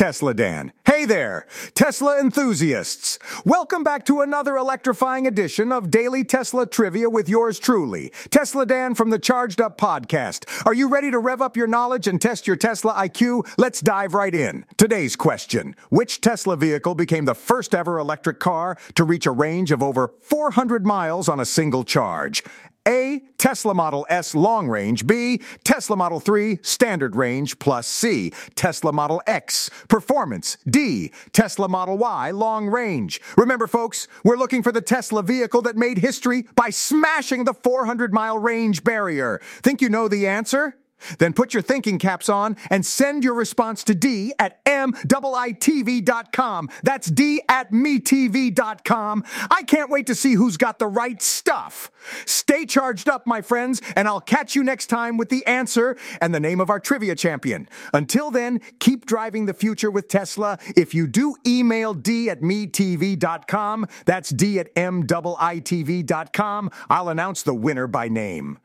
Tesla Dan. Hey there, Tesla enthusiasts. Welcome back to another electrifying edition of Daily Tesla Trivia with yours truly, Tesla Dan from the Charged Up Podcast. Are you ready to rev up your knowledge and test your Tesla IQ? Let's dive right in. Today's question Which Tesla vehicle became the first ever electric car to reach a range of over 400 miles on a single charge? A. Tesla Model S long range. B. Tesla Model 3 standard range plus C. Tesla Model X performance. D. Tesla Model Y long range. Remember, folks, we're looking for the Tesla vehicle that made history by smashing the 400 mile range barrier. Think you know the answer? Then put your thinking caps on and send your response to D at MIITV.com. That's D at MeTV.com. I can't wait to see who's got the right stuff. Stay charged up, my friends, and I'll catch you next time with the answer and the name of our trivia champion. Until then, keep driving the future with Tesla. If you do email D at MeTV.com, that's D at MIITV.com, I'll announce the winner by name.